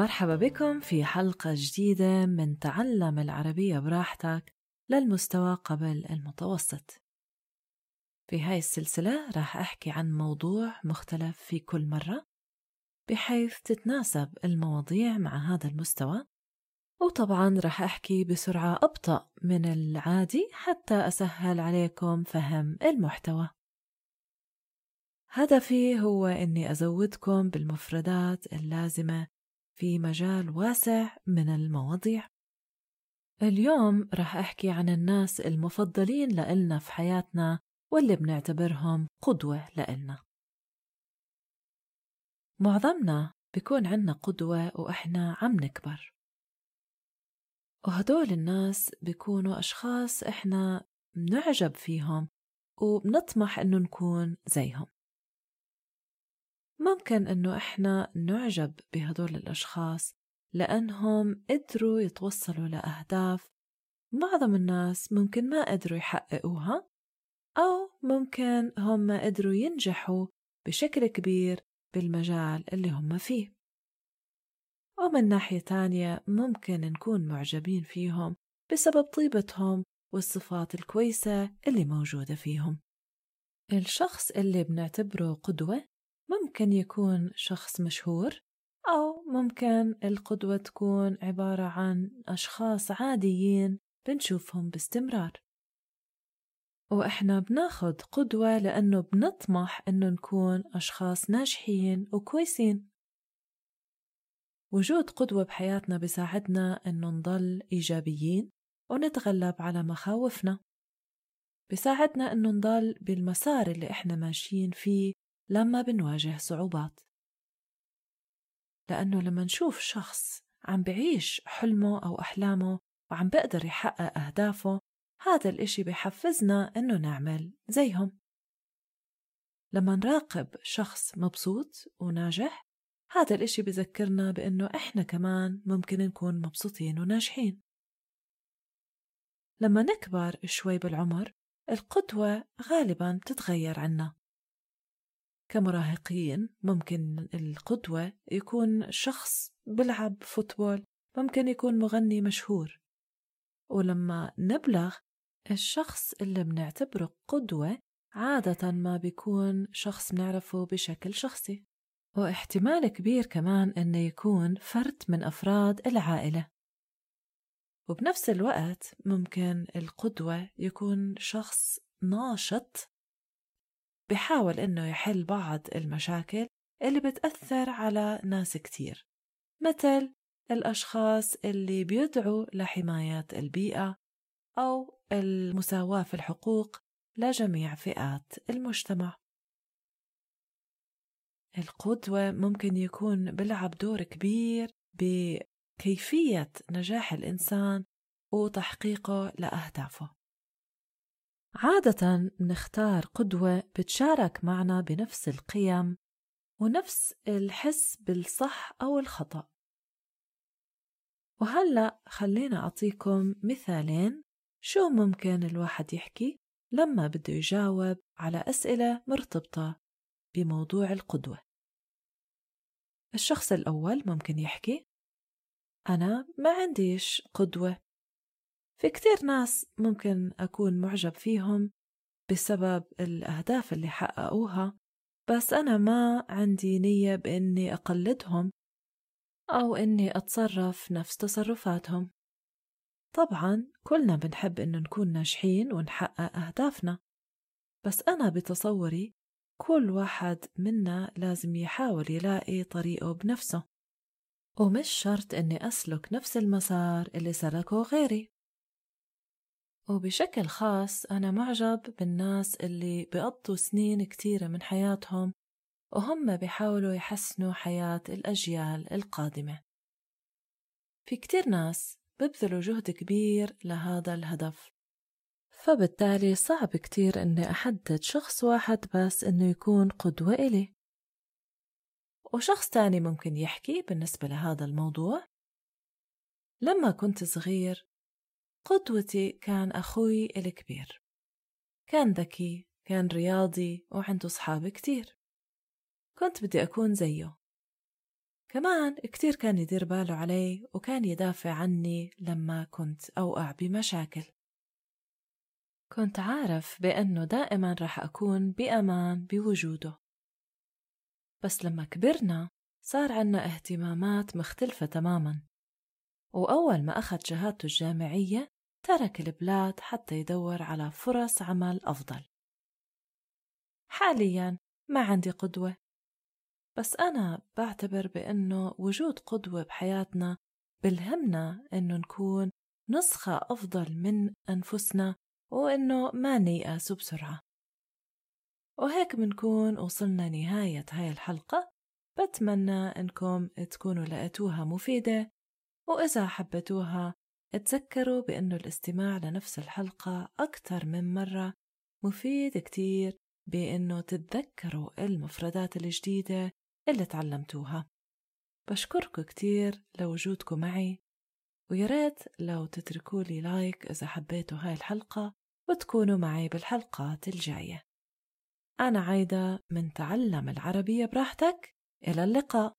مرحبا بكم في حلقة جديدة من تعلم العربية براحتك للمستوى قبل المتوسط. في هاي السلسلة راح أحكي عن موضوع مختلف في كل مرة بحيث تتناسب المواضيع مع هذا المستوى وطبعا راح أحكي بسرعة أبطأ من العادي حتى أسهل عليكم فهم المحتوى. هدفي هو أني أزودكم بالمفردات اللازمة في مجال واسع من المواضيع. اليوم رح أحكي عن الناس المفضلين لإلنا في حياتنا واللي بنعتبرهم قدوة لإلنا. معظمنا بيكون عنا قدوة وإحنا عم نكبر. وهدول الناس بيكونوا أشخاص إحنا بنعجب فيهم وبنطمح إنه نكون زيهم. ممكن إنه إحنا نعجب بهدول الأشخاص لأنهم قدروا يتوصلوا لأهداف معظم الناس ممكن ما قدروا يحققوها أو ممكن هم قدروا ينجحوا بشكل كبير بالمجال اللي هم فيه. ومن ناحية تانية ممكن نكون معجبين فيهم بسبب طيبتهم والصفات الكويسة اللي موجودة فيهم. الشخص اللي بنعتبره قدوة ممكن يكون شخص مشهور أو ممكن القدوة تكون عبارة عن أشخاص عاديين بنشوفهم باستمرار. وإحنا بناخد قدوة لأنه بنطمح إنه نكون أشخاص ناجحين وكويسين. وجود قدوة بحياتنا بيساعدنا إنه نضل إيجابيين ونتغلب على مخاوفنا. بيساعدنا إنه نضل بالمسار اللي إحنا ماشيين فيه لما بنواجه صعوبات. لأنه لما نشوف شخص عم بعيش حلمه أو أحلامه وعم بقدر يحقق أهدافه هذا الإشي بحفزنا إنه نعمل زيهم. لما نراقب شخص مبسوط وناجح هذا الإشي بذكرنا بإنه إحنا كمان ممكن نكون مبسوطين وناجحين. لما نكبر شوي بالعمر القدوة غالبا بتتغير عنا. كمراهقين ممكن القدوة يكون شخص بلعب فوتبول ممكن يكون مغني مشهور. ولما نبلغ الشخص اللي بنعتبره قدوة عادة ما بيكون شخص بنعرفه بشكل شخصي. واحتمال كبير كمان إنه يكون فرد من أفراد العائلة. وبنفس الوقت ممكن القدوة يكون شخص ناشط بحاول إنه يحل بعض المشاكل اللي بتأثر على ناس كتير مثل الأشخاص اللي بيدعوا لحماية البيئة أو المساواة في الحقوق لجميع فئات المجتمع. القدوة ممكن يكون بلعب دور كبير بكيفية نجاح الإنسان وتحقيقه لأهدافه. عادة نختار قدوة بتشارك معنا بنفس القيم ونفس الحس بالصح أو الخطأ. وهلأ خلينا أعطيكم مثالين شو ممكن الواحد يحكي لما بده يجاوب على أسئلة مرتبطة بموضوع القدوة. الشخص الأول ممكن يحكي أنا ما عنديش قدوة. في كتير ناس ممكن أكون معجب فيهم بسبب الأهداف اللي حققوها بس أنا ما عندي نية بإني أقلدهم أو إني أتصرف نفس تصرفاتهم. طبعا كلنا بنحب إنه نكون ناجحين ونحقق أهدافنا بس أنا بتصوري كل واحد منا لازم يحاول يلاقي طريقه بنفسه ومش شرط إني أسلك نفس المسار اللي سلكه غيري. وبشكل خاص أنا معجب بالناس اللي بقضوا سنين كتيرة من حياتهم وهم بيحاولوا يحسنوا حياة الأجيال القادمة. في كتير ناس ببذلوا جهد كبير لهذا الهدف فبالتالي صعب كتير إني أحدد شخص واحد بس إنه يكون قدوة إلي. وشخص تاني ممكن يحكي بالنسبة لهذا الموضوع لما كنت صغير قدوتي كان أخوي الكبير. كان ذكي كان رياضي وعنده صحاب كتير. كنت بدي أكون زيه. كمان كتير كان يدير باله علي وكان يدافع عني لما كنت أوقع بمشاكل. كنت عارف بأنه دائما رح أكون بأمان بوجوده. بس لما كبرنا صار عنا اهتمامات مختلفة تماما. وأول ما أخذ شهادته الجامعية ترك البلاد حتى يدور على فرص عمل أفضل. حاليا ما عندي قدوة بس أنا بعتبر بأنه وجود قدوة بحياتنا بلهمنا إنه نكون نسخة أفضل من أنفسنا وإنه ما نيأس بسرعة وهيك بنكون وصلنا نهاية هاي الحلقة. بتمنى إنكم تكونوا لقيتوها مفيدة وإذا حبيتوها تذكروا بأنه الاستماع لنفس الحلقة أكثر من مرة مفيد كتير بأنه تتذكروا المفردات الجديدة اللي تعلمتوها. بشكركم كتير لوجودكم معي وياريت لو تتركوا لي لايك إذا حبيتوا هاي الحلقة وتكونوا معي بالحلقات الجاية. أنا عايدة من تعلم العربية براحتك إلى اللقاء.